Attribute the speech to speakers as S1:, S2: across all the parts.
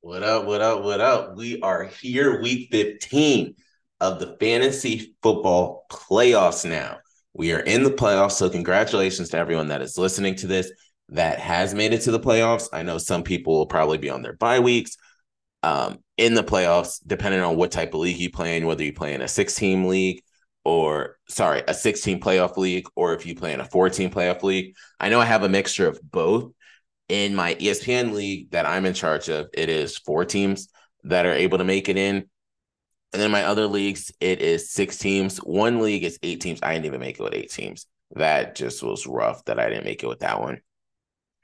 S1: What up? What up? What up? We are here, week 15 of the fantasy football playoffs now. We are in the playoffs. So, congratulations to everyone that is listening to this that has made it to the playoffs. I know some people will probably be on their bye weeks um, in the playoffs, depending on what type of league you play in, whether you play in a six team league or, sorry, a 16 playoff league, or if you play in a 14 playoff league. I know I have a mixture of both. In my ESPN league that I'm in charge of, it is four teams that are able to make it in. And then my other leagues, it is six teams. One league is eight teams. I didn't even make it with eight teams. That just was rough that I didn't make it with that one.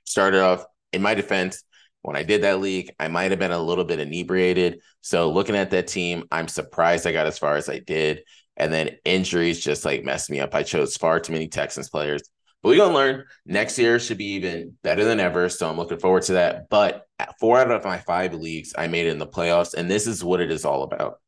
S1: Started off in my defense, when I did that league, I might have been a little bit inebriated. So looking at that team, I'm surprised I got as far as I did. And then injuries just like messed me up. I chose far too many Texans players. But we're gonna learn next year should be even better than ever. So I'm looking forward to that. But four out of my five leagues, I made it in the playoffs, and this is what it is all about.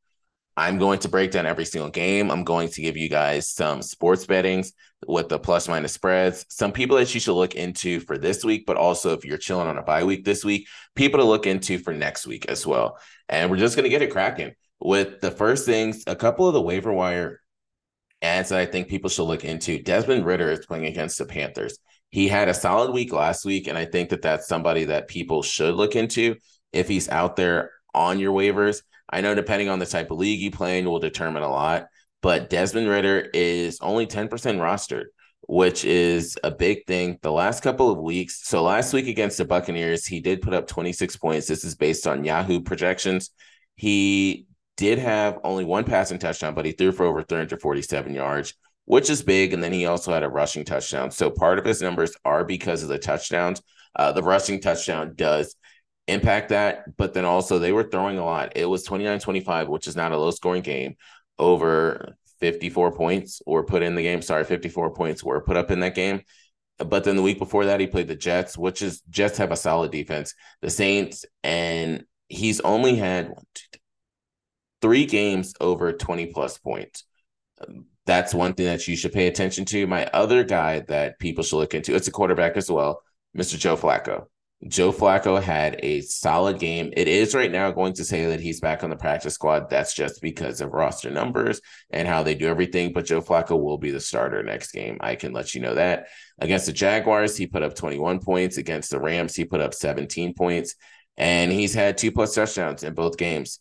S1: I'm going to break down every single game. I'm going to give you guys some sports bettings with the plus minus spreads, some people that you should look into for this week, but also if you're chilling on a bye week this week, people to look into for next week as well. And we're just going to get it cracking with the first things, a couple of the waiver wire ads that I think people should look into. Desmond Ridder is playing against the Panthers. He had a solid week last week, and I think that that's somebody that people should look into if he's out there on your waivers. I know depending on the type of league you play in will determine a lot, but Desmond Ridder is only 10% rostered, which is a big thing. The last couple of weeks, so last week against the Buccaneers, he did put up 26 points. This is based on Yahoo projections. He did have only one passing touchdown, but he threw for over 347 yards, which is big. And then he also had a rushing touchdown. So part of his numbers are because of the touchdowns. Uh, the rushing touchdown does impact that, but then also they were throwing a lot. It was 29 25, which is not a low scoring game, over 54 points were put in the game. Sorry, 54 points were put up in that game. But then the week before that, he played the Jets, which is Jets have a solid defense. The Saints, and he's only had one, two, three, games over 20 plus points. That's one thing that you should pay attention to. My other guy that people should look into, it's a quarterback as well, Mr. Joe Flacco. Joe Flacco had a solid game. It is right now going to say that he's back on the practice squad. That's just because of roster numbers and how they do everything. But Joe Flacco will be the starter next game. I can let you know that. Against the Jaguars, he put up 21 points. Against the Rams, he put up 17 points. And he's had two plus touchdowns in both games.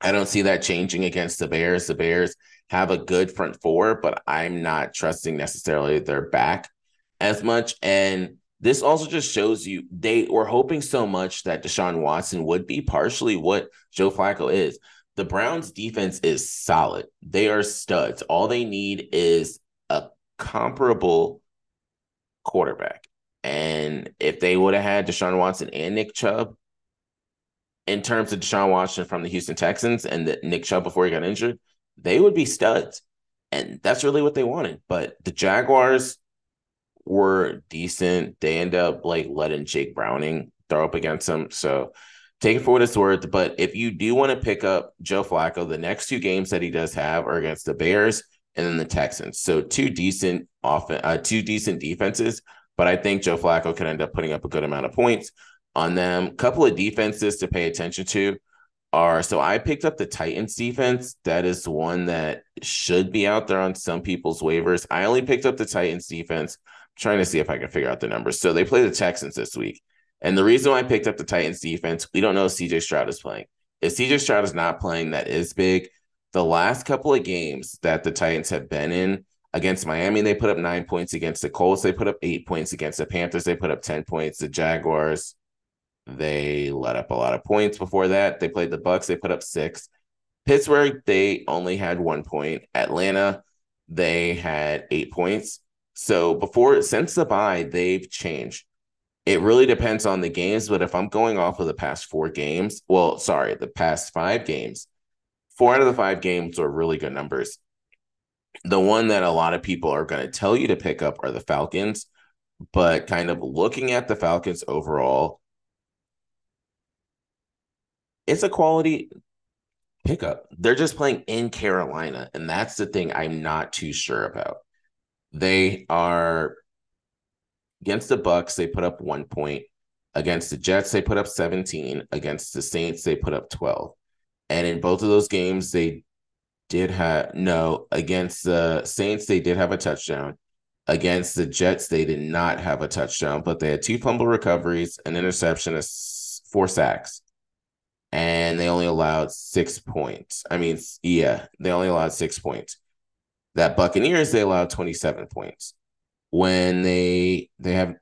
S1: I don't see that changing against the Bears. The Bears have a good front four, but I'm not trusting necessarily their back as much. And this also just shows you they were hoping so much that Deshaun Watson would be partially what Joe Flacco is. The Browns defense is solid. They are studs. All they need is a comparable quarterback. And if they would have had Deshaun Watson and Nick Chubb, in terms of Deshaun Watson from the Houston Texans and the Nick Chubb before he got injured, they would be studs. And that's really what they wanted. But the Jaguars were decent. They end up like letting Jake Browning throw up against them. So take it for what it's worth. But if you do want to pick up Joe Flacco, the next two games that he does have are against the Bears and then the Texans. So two decent off uh, two decent defenses. But I think Joe Flacco could end up putting up a good amount of points on them. Couple of defenses to pay attention to are so I picked up the Titans defense. That is one that should be out there on some people's waivers. I only picked up the Titans defense. I'm trying to see if I can figure out the numbers. So they play the Texans this week. And the reason why I picked up the Titans defense, we don't know if CJ Stroud is playing. If CJ Stroud is not playing, that is big. The last couple of games that the Titans have been in against Miami, they put up nine points. Against the Colts, they put up eight points. Against the Panthers, they put up 10 points. The Jaguars, they let up a lot of points before that. They played the Bucs. They put up six. Pittsburgh, they only had one point. Atlanta, they had eight points. So before since the bye, they've changed. It really depends on the games, but if I'm going off of the past four games, well, sorry, the past five games, four out of the five games are really good numbers. The one that a lot of people are going to tell you to pick up are the Falcons, but kind of looking at the Falcons overall, it's a quality pickup. They're just playing in Carolina, and that's the thing I'm not too sure about. They are against the Bucs. They put up one point. Against the Jets, they put up 17. Against the Saints, they put up 12. And in both of those games, they did have no against the Saints, they did have a touchdown. Against the Jets, they did not have a touchdown, but they had two fumble recoveries, an interception, four sacks, and they only allowed six points. I mean, yeah, they only allowed six points. That Buccaneers, they allowed 27 points. When they they have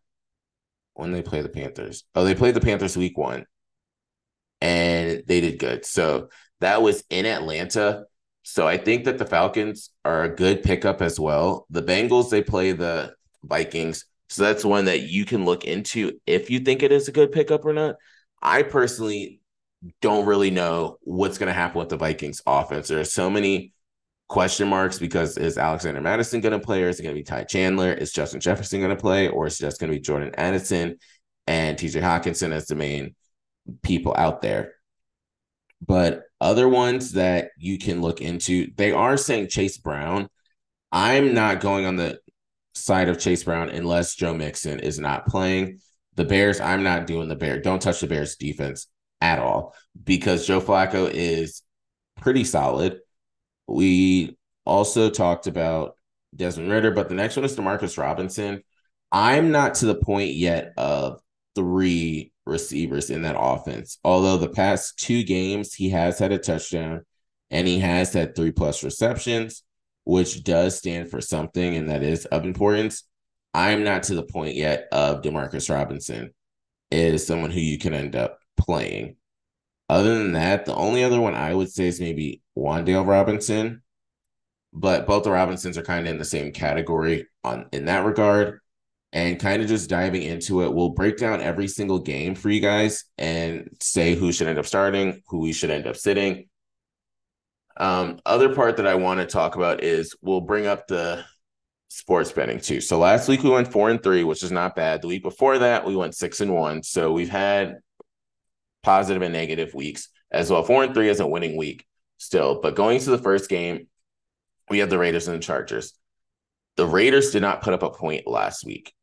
S1: when they play the Panthers. Oh, they played the Panthers week one and they did good. So that was in Atlanta. So I think that the Falcons are a good pickup as well. The Bengals, they play the Vikings. So that's one that you can look into if you think it is a good pickup or not. I personally don't really know what's going to happen with the Vikings offense. There are so many question marks because is Alexander Mattison going to play or is it going to be Ty Chandler? Is Justin Jefferson going to play or is it just going to be Jordan Addison and TJ Hockenson as the main people out there? But other ones that you can look into, they are saying Chase Brown. I'm not going on the side of Chase Brown unless Joe Mixon is not playing. The Bears, I'm not doing the Bear. Don't touch the Bears defense at all because Joe Flacco is pretty solid. We also talked about Desmond Ridder, but the next one is Demarcus Robinson. I'm not to the point yet of three receivers in that offense. Although the past two games, he has had a touchdown and he has had three plus receptions, which does stand for something and that is of importance. I'm not to the point yet of Demarcus Robinson is someone who you can end up playing. Other than that, the only other one I would say is maybe Wan'Dale Robinson, but both the Robinsons are kind of in the same category on in that regard and kind of just diving into it. We'll break down every single game for you guys and say who should end up starting, who we should end up sitting. Um, other part that I want to talk about is we'll bring up the sports betting too. So last week we went four and three, which is not bad. The week before that we went six and one. So we've had positive and negative weeks as well. Four and three is a winning week still, but going to the first game, we have the Raiders and the Chargers. The Raiders did not put up a point last week.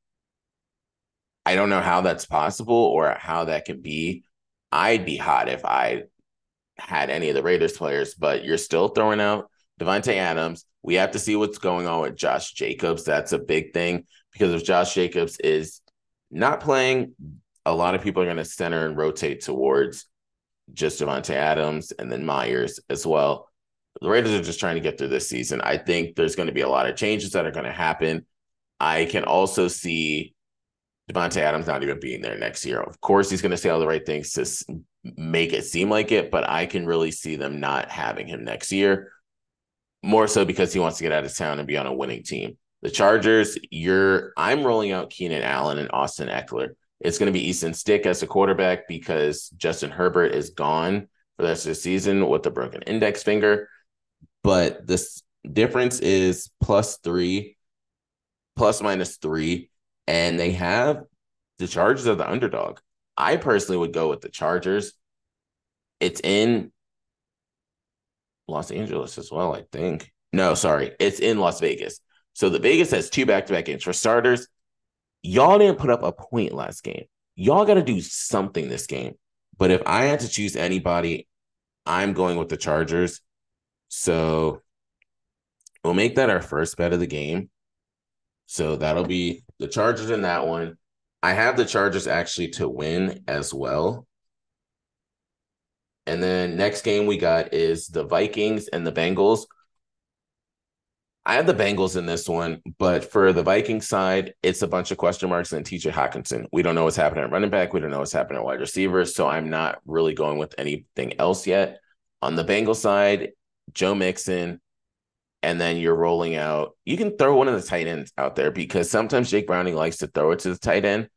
S1: I don't know how that's possible or how that can be. I'd be hot if I had any of the Raiders players, but you're still throwing out Davante Adams. We have to see what's going on with Josh Jacobs. That's a big thing because if Josh Jacobs is not playing, a lot of people are going to center and rotate towards just Davante Adams and then Meyers as well. The Raiders are just trying to get through this season. I think there's going to be a lot of changes that are going to happen. I can also see Davante Adams not even being there next year. Of course, he's going to say all the right things to make it seem like it, but I can really see them not having him next year. More so because he wants to get out of town and be on a winning team. The Chargers, you're I'm rolling out Keenan Allen and Austin Ekeler. It's going to be Easton Stick as a quarterback because Justin Herbert is gone for the rest of the season with a broken index finger. But this difference is plus three, plus minus three, and they have the Chargers are the underdog. I personally would go with the Chargers. It's in Los Angeles as well, I think. No, sorry, it's in Las Vegas. So the Vegas has two back-to-back games. For starters, y'all didn't put up a point last game. Y'all got to do something this game. But if I had to choose anybody, I'm going with the Chargers. So we'll make that our first bet of the game. So that'll be the Chargers in that one. I have the Chargers actually to win as well. And then next game we got is the Vikings and the Bengals. I have the Bengals in this one, but for the Viking side, it's a bunch of question marks and TJ Hockenson. We don't know what's happening at running back. We don't know what's happening at wide receivers. So I'm not really going with anything else yet. On the Bengal side, Joe Mixon, and then you're rolling out. You can throw one of the tight ends out there because sometimes Jake Browning likes to throw it to the tight end.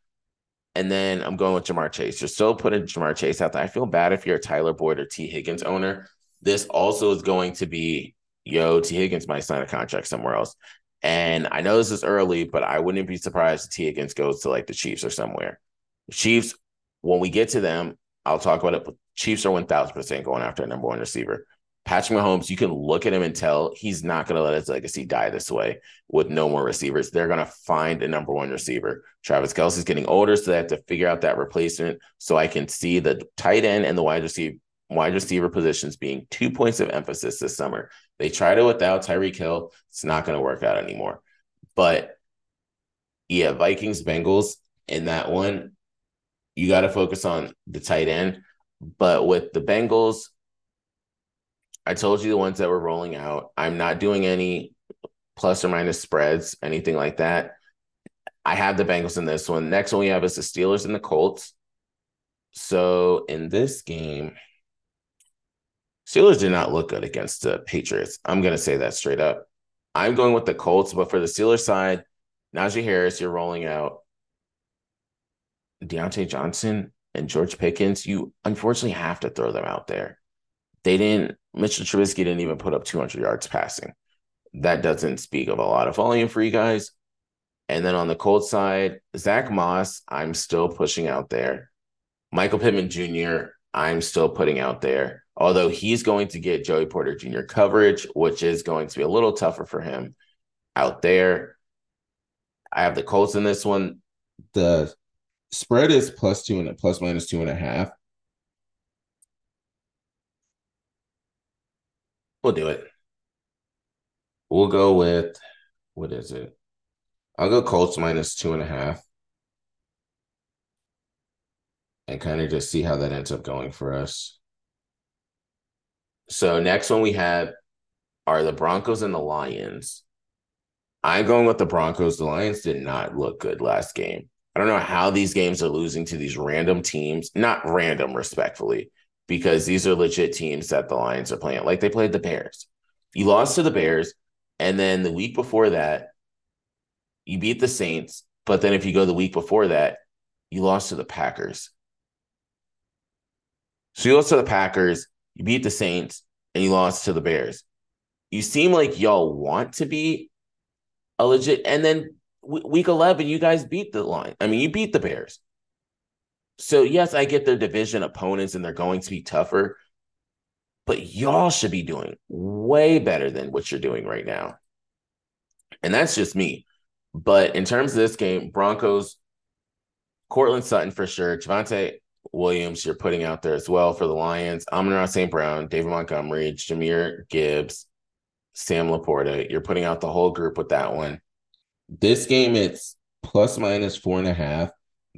S1: And then I'm going with Ja'Marr Chase. You're still putting Ja'Marr Chase out there. I feel bad if you're a Tyler Boyd or Tee Higgins owner. This also is going to be yo, Tee Higgins might sign a contract somewhere else. And I know this is early, but I wouldn't be surprised if Tee Higgins goes to like the Chiefs or somewhere. Chiefs, when we get to them, I'll talk about it. But Chiefs are 1000% going after a number one receiver. Patrick Mahomes, you can look at him and tell he's not going to let his legacy die this way with no more receivers. They're going to find a number one receiver. Travis Kelce's getting older, so they have to figure out that replacement. So I can see the tight end and the wide receiver wide receiver positions being two points of emphasis this summer. They tried it without Tyreek Hill. It's not going to work out anymore. But yeah, Vikings, Bengals in that one, you got to focus on the tight end. But with the Bengals, I told you the ones that were rolling out. I'm not doing any plus or minus spreads, anything like that. I have the Bengals in this one. Next one we have is the Steelers and the Colts. So in this game, Steelers did not look good against the Patriots. I'm going to say that straight up. I'm going with the Colts, but for the Steelers side, Najee Harris, you're rolling out. Diontae Johnson and George Pickens, you unfortunately have to throw them out there. They didn't, Mitchell Trubisky didn't even put up 200 yards passing. That doesn't speak of a lot of volume for you guys. And then on the Colts side, Zach Moss, I'm still pushing out there. Michael Pittman Jr., I'm still putting out there. Although he's going to get Joey Porter Jr. coverage, which is going to be a little tougher for him out there. I have the Colts in this one. The spread is plus two and plus minus two and a half. We'll do it. We'll go with what is it? I'll go Colts minus two and a half. And kind of just see how that ends up going for us. So next one we have are the Broncos and the Lions. I'm going with the Broncos. The Lions did not look good last game. I don't know how these games are losing to these random teams. Not random, respectfully because these are legit teams that the Lions are playing. Like they played the Bears. You lost to the Bears, and then the week before that, you beat the Saints. But then if you go the week before that, you lost to the Packers. So you lost to the Packers, you beat the Saints, and you lost to the Bears. You seem like y'all want to be a legit. And then week 11, you guys beat the line. I mean, you beat the Bears. So yes, I get their division opponents and they're going to be tougher, but y'all should be doing way better than what you're doing right now. And that's just me. But in terms of this game, Broncos, Courtland Sutton for sure, Javonte Williams, you're putting out there as well for the Lions. Amon-Ra St. Brown, David Montgomery, Jahmyr Gibbs, Sam LaPorta. You're putting out the whole group with that one. This game, it's plus minus four and a half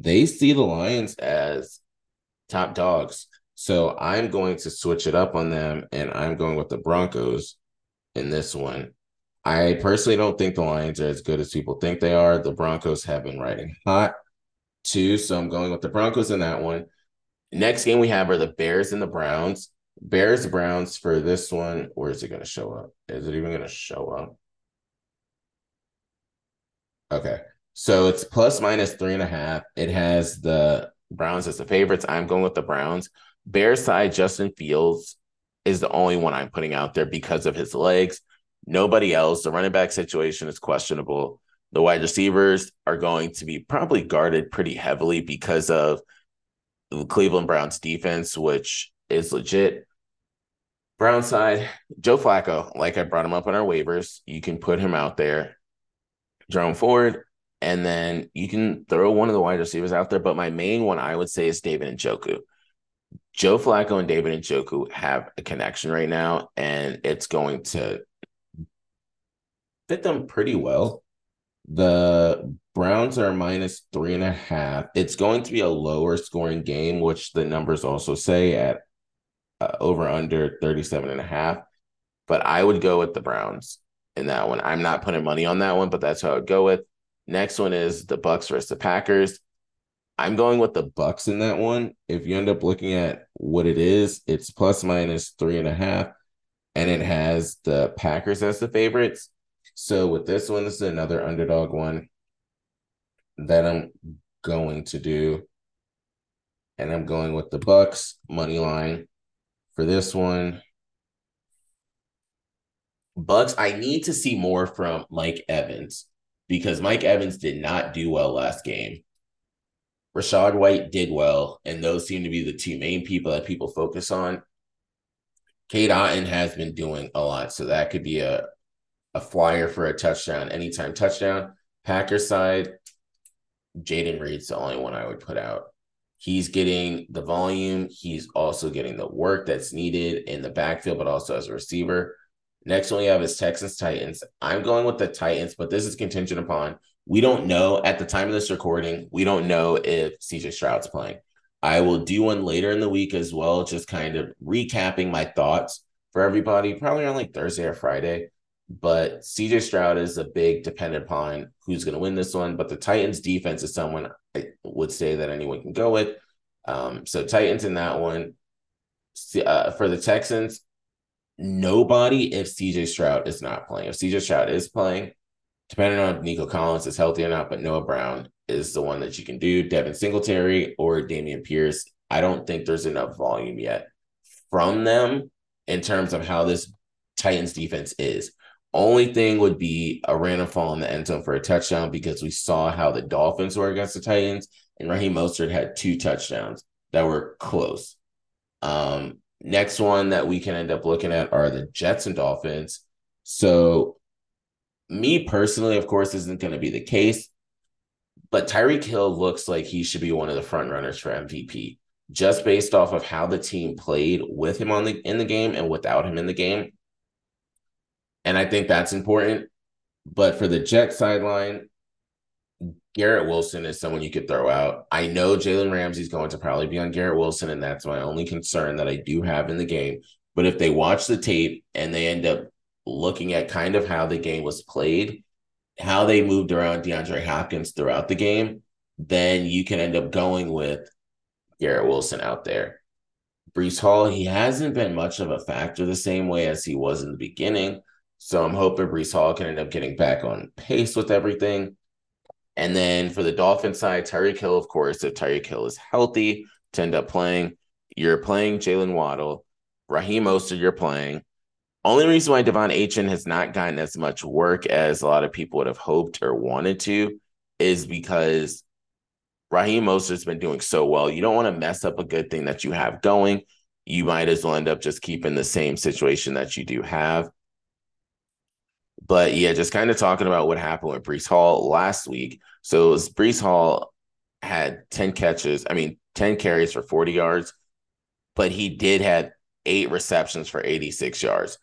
S1: they see the Lions as top dogs. So I'm going to switch it up on them and I'm going with the Broncos in this one. I personally don't think the Lions are as good as people think they are. The Broncos have been riding hot too. So I'm going with the Broncos in that one. Next game we have are the Bears and the Browns. Bears Browns for this one. Where is it going to show up? Is it even going to show up? Okay. So it's plus minus three and a half. It has the Browns as the favorites. I'm going with the Browns. Bears side, Justin Fields is the only one I'm putting out there because of his legs. Nobody else. The running back situation is questionable. The wide receivers are going to be probably guarded pretty heavily because of Cleveland Browns defense, which is legit. Brown side, Joe Flacco, like I brought him up on our waivers, you can put him out there. Jerome Ford, and then you can throw one of the wide receivers out there. But my main one I would say is David and Njoku. Joe Flacco and David and Njoku have a connection right now, and it's going to fit them pretty well. The Browns are minus three and a half. It's going to be a lower scoring game, which the numbers also say at uh, over under 37 and a half. But I would go with the Browns in that one. I'm not putting money on that one, but that's how I would go with. Next one is the Bucs versus the Packers. I'm going with the Bucs in that one. If you end up looking at what it is, it's plus minus three and a half, and it has the Packers as the favorites. So with this one, this is another underdog one that I'm going to do. And I'm going with the Bucs money line for this one. Bucs, I need to see more from Mike Evans because Mike Evans did not do well last game. Rachaad White did well, and those seem to be the two main people that people focus on. Cade Otton has been doing a lot, so that could be a a flyer for a touchdown, anytime touchdown. Packers side, Jayden Reed's the only one I would put out. He's getting the volume. He's also getting the work that's needed in the backfield, but also as a receiver. Next one we have is Texans Titans. I'm going with the Titans, but this is contingent upon we don't know at the time of this recording, we don't know if CJ Stroud's playing. I will do one later in the week as well, just kind of recapping my thoughts for everybody, probably on like Thursday or Friday. But CJ Stroud is a big dependent upon who's going to win this one. But the Titans defense is someone I would say that anyone can go with. Um, so Titans in that one. Uh, for the Texans, nobody if CJ Stroud is not playing. If CJ Stroud is playing, depending on Nico Collins is healthy or not, but Noah Brown is the one that you can do. Devin Singletary or Dameon Pierce. I don't think there's enough volume yet from them in terms of how this Titans defense is. Only thing would be a random fall in the end zone for a touchdown because we saw how the Dolphins were against the Titans, and Raheem Mostert had two touchdowns that were close. Um, next one that we can end up looking at are the Jets and Dolphins. So, me personally, of course, isn't going to be the case, but Tyreek Hill looks like he should be one of the front runners for MVP just based off of how the team played with him on the in the game and without him in the game. And I think that's important. But for the Jet sideline, Garrett Wilson is someone you could throw out. I know Jalen Ramsey's going to probably be on Garrett Wilson, and that's my only concern that I do have in the game. But if they watch the tape and they end up looking at kind of how the game was played, how they moved around DeAndre Hopkins throughout the game, then you can end up going with Garrett Wilson out there. Breece Hall, he hasn't been much of a factor the same way as he was in the beginning. So I'm hoping Breece Hall can end up getting back on pace with everything. And then for the Dolphin side, Tyreek Hill, of course, if Tyreek Hill is healthy to end up playing, you're playing Jaylen Waddle, Raheem Mostert, you're playing. Only reason why De'Von Achane has not gotten as much work as a lot of people would have hoped or wanted to is because Raheem Mostert's been doing so well. You don't want to mess up a good thing that you have going. You might as well end up just keeping the same situation that you do have. But yeah, just kind of talking about what happened with Breece Hall last week. So Breece Hall had 10 catches, I mean, 10 carries for 40 yards, but he did have eight receptions for 86 yards.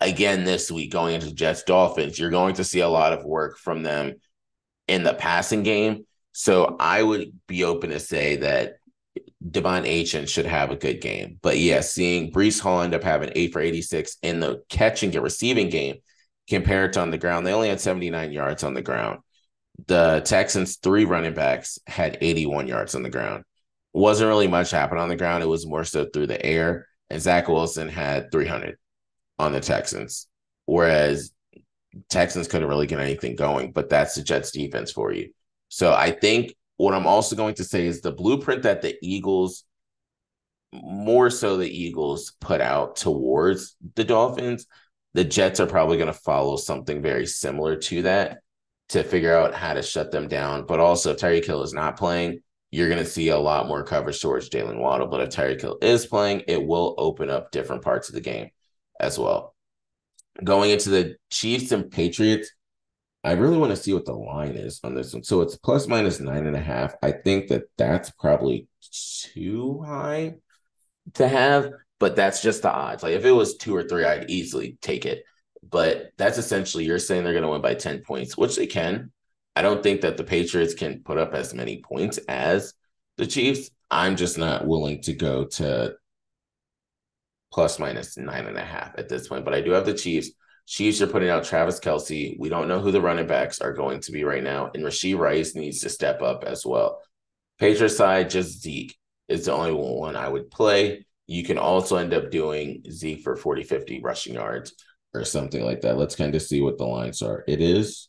S1: Again, this week going into Jets Dolphins, you're going to see a lot of work from them in the passing game. So I would be open to say that De'Von Achane should have a good game. But yeah, seeing Breece Hall end up having eight for 86 in the catching and receiving game compared to on the ground, they only had 79 yards on the ground. The Texans' three running backs had 81 yards on the ground. Wasn't really much happen on the ground. It was more so through the air. And Zach Wilson had 300 on the Texans. Whereas Texans couldn't really get anything going, but that's the Jets defense for you. So I think what I'm also going to say is the blueprint that the Eagles, more so the Eagles, put out towards the Dolphins, the Jets are probably going to follow something very similar to that to figure out how to shut them down. But also, if Tyreek Hill is not playing, you're going to see a lot more coverage towards Jaylen Waddle. But if Tyreek Hill is playing, it will open up different parts of the game as well. Going into the Chiefs and Patriots, I really want to see what the line is on this one. So it's plus minus nine and a half. I think that that's probably too high to have, but that's just the odds. Like if it was two or three, I'd easily take it. But that's essentially you're saying they're going to win by 10 points, which they can. I don't think that the Patriots can put up as many points as the Chiefs. I'm just not willing to go to plus minus nine and a half at this point. But I do have the Chiefs Chiefs are putting out Travis Kelce. We don't know who the running backs are going to be right now. And Rashee Rice needs to step up as well. Patriots side, just Zeke is the only one I would play. You can also end up doing Zeke for 40, 50 rushing yards or something like that. Let's kind of see what the lines are. It is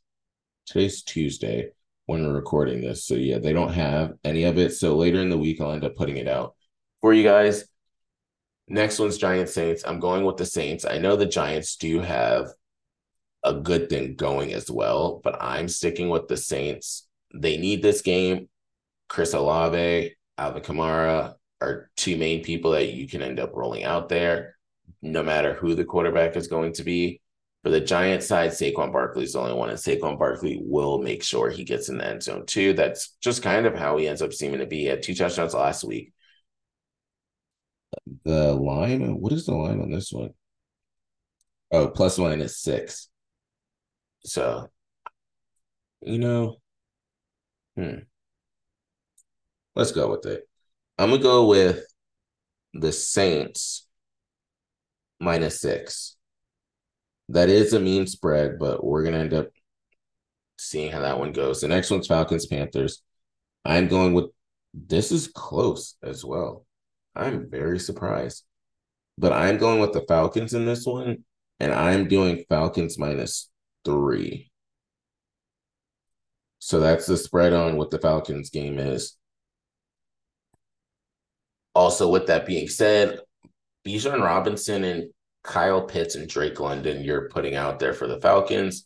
S1: today's Tuesday when we're recording this. So yeah, they don't have any of it. So later in the week, I'll end up putting it out for you guys. Next one's Giants Saints. I'm going with the Saints. I know the Giants do have a good thing going as well, but I'm sticking with the Saints. They need this game. Chris Olave, Alvin Kamara are two main people that you can end up rolling out there. no matter who the quarterback is going to be. For the Giant side, Saquon Barkley is the only one, and Saquon Barkley will make sure he gets in the end zone too. That's just kind of how he ends up seeming to be. He had two touchdowns last week. The line, what is the line on this one? Oh, plus one is six. So, you know, hmm. Let's go with it. I'm gonna go with the Saints minus six. That is a mean spread, but we're gonna end up seeing how that one goes. The next one's Falcons Panthers. I'm going with this is close as well. I'm very surprised. But I'm going with the Falcons in this one, and I'm doing Falcons minus three. So that's the spread on what the Falcons game is. Also, with that being said, Bijan Robinson and Kyle Pitts and Drake London, you're putting out there for the Falcons.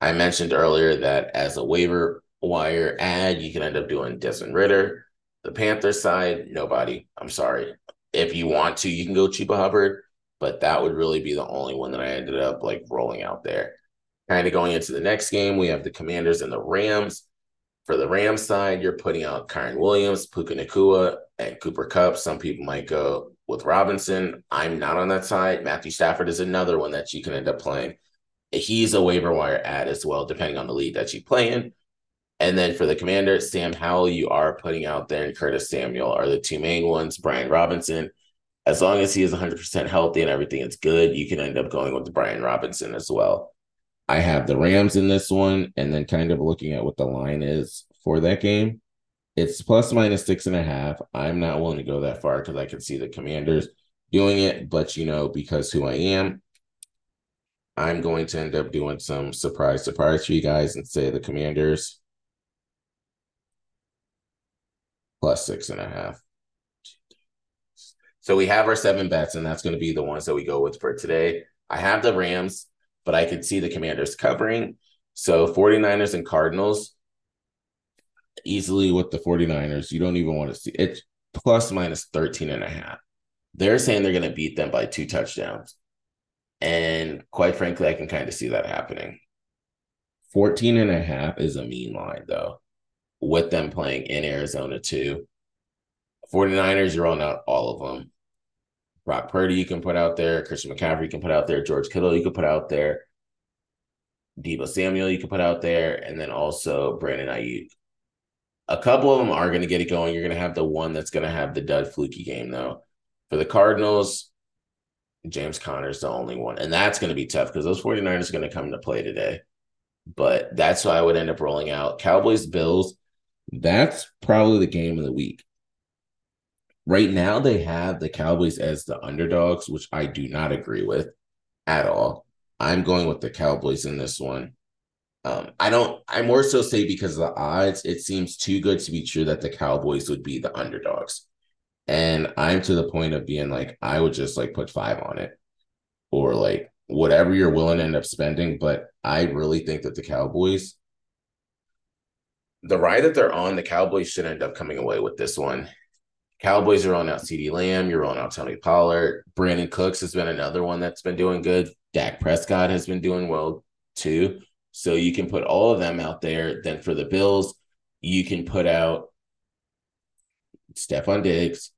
S1: I mentioned earlier that as a waiver wire ad, you can end up doing Desmond Ridder. The Panthers side, nobody. I'm sorry. If you want to, you can go Chuba Hubbard, but that would really be the only one that I ended up like rolling out there. Kind of going into the next game, we have the Commanders and the Rams. For the Rams side, you're putting out Kyren Williams, Puka Nacua, and Cooper Kupp. Some people might go with Robinson. I'm not on that side. Matthew Stafford is another one that you can end up playing. He's a waiver wire ad as well, depending on the league that you play in. And then for the commander, Sam Howell, you are putting out there, and Curtis Samuel are the two main ones. Brian Robinson, as long as he is 100% healthy and everything is good, you can end up going with Brian Robinson as well. I have the Rams in this one, and then kind of looking at what the line is for that game. It's plus minus six and a half. I'm not willing to go that far because I can see the commanders doing it, but you know, because who I am, I'm going to end up doing some surprise, surprise for you guys and say the commanders plus six and a half. So we have our seven bets, and that's going to be the ones that we go with for today. I have the Rams, but I could see the commanders covering. So 49ers and Cardinals easily with the 49ers. You don't even want to see it plus minus 13 and a half. They're saying they're going to beat them by two touchdowns. And quite frankly, I can kind of see that happening. 14 and a half is a mean line, though, with them playing in Arizona, too. 49ers, you're on out all of them. Brock Purdy, you can put out there. Christian McCaffrey, you can put out there. George Kittle, you can put out there. Deebo Samuel, you can put out there. And then also Brandon Aiyuk. A couple of them are going to get it going. You're going to have the one that's going to have the dud fluky game, though. For the Cardinals, James Conner's the only one. And that's going to be tough because those 49ers are going to come into play today. But that's why I would end up rolling out. Cowboys, Bills, that's probably the game of the week. Right now, they have the Cowboys as the underdogs, which I do not agree with at all. I'm going with the Cowboys in this one. Um, I don't. I more so say because of the odds, it seems too good to be true that the Cowboys would be the underdogs, and I'm to the point of being like, I would just like put five on it, or like whatever you're willing to end up spending. But I really think that the Cowboys, the ride that they're on, the Cowboys should end up coming away with this one. Cowboys are rolling out CeeDee Lamb. You're rolling out Tony Pollard. Brandin Cooks has been another one that's been doing good. Dak Prescott has been doing well too. So you can put all of them out there. Then for the Bills, you can put out Stefon Diggs,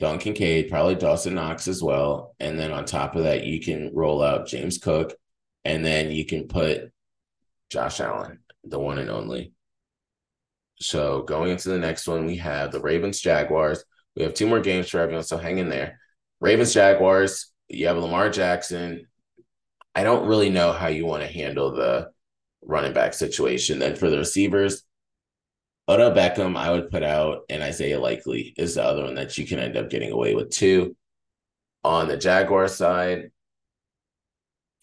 S1: Dalton Kincaid, probably Dawson Knox as well. And then on top of that, you can roll out James Cook. And then you can put Josh Allen, the one and only. So going into the next one, we have the Ravens Jaguars. We have two more games for everyone, so hang in there. Ravens Jaguars, you have Lamar Jackson. I don't really know how you want to handle the running back situation. Then for the receivers, Odell Beckham, I would put out, and Isaiah Likely is the other one that you can end up getting away with too. On the Jaguar side,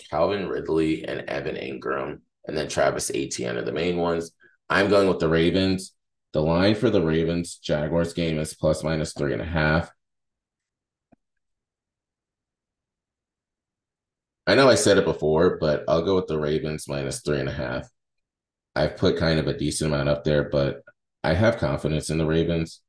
S1: Calvin Ridley and Evan Engram, and then Travis Etienne are the main ones. I'm going with the Ravens. The line for the Ravens Jaguars game is plus minus three and a half. I know I said it before, but I'll go with the Ravens minus three and a half. I've put kind of a decent amount up there, but I have confidence in the Ravens.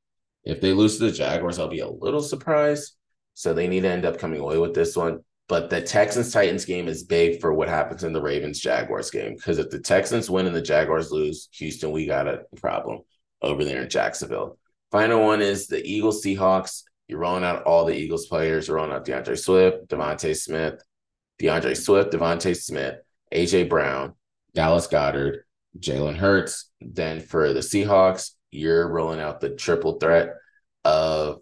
S1: If they lose to the Jaguars, I'll be a little surprised. So they need to end up coming away with this one. But the Texans Titans game is big for what happens in the Ravens Jaguars game. Because if the Texans win and the Jaguars lose, Houston, we got a problem over there in Jacksonville. Final one is the Eagles Seahawks. You're rolling out all the Eagles players. You're rolling out D'Andre Swift, DeVonta Smith, D'Andre Swift, DeVonta Smith, AJ Brown, Dallas Goedert, Jalen Hurts. Then for the Seahawks, you're rolling out the triple threat of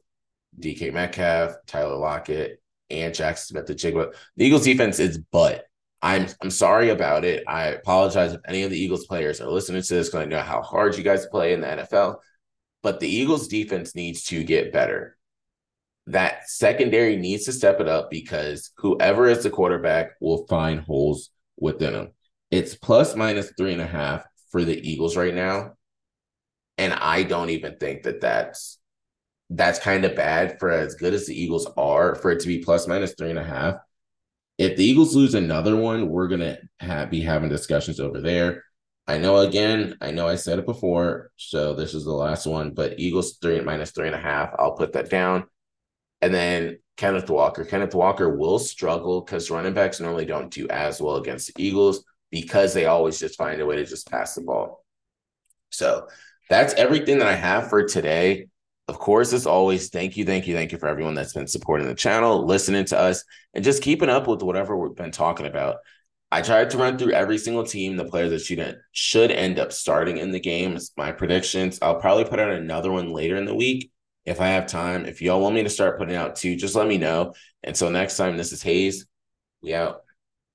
S1: DK Metcalf, Tyler Lockett, and Jackson Smith-Njigba. The Eagles defense is but. I'm I'm sorry about it. I apologize if any of the Eagles players are listening to this because I know how hard you guys play in the NFL. But the Eagles defense needs to get better. That secondary needs to step it up because whoever is the quarterback will find holes within them. It's plus minus three and a half for the Eagles right now. And I don't even think that that's that's kind of bad for as good as the Eagles are for it to be plus minus three and a half. If the Eagles lose another one, we're gonna be having discussions over there. I know again, I know I said it before, so this is the last one, but Eagles three minus three and a half. I'll put that down. And then Kenneth Walker. Kenneth Walker will struggle because running backs normally don't do as well against the Eagles because they always just find a way to just pass the ball. So that's everything that I have for today. Of course, as always, thank you, thank you, thank you for everyone that's been supporting the channel, listening to us, and just keeping up with whatever we've been talking about. I tried to run through every single team, the players that should should end up starting in the games. My predictions. I'll probably put out another one later in the week if I have time. If y'all want me to start putting out two, just let me know. Until next time, this is Hayes. We out.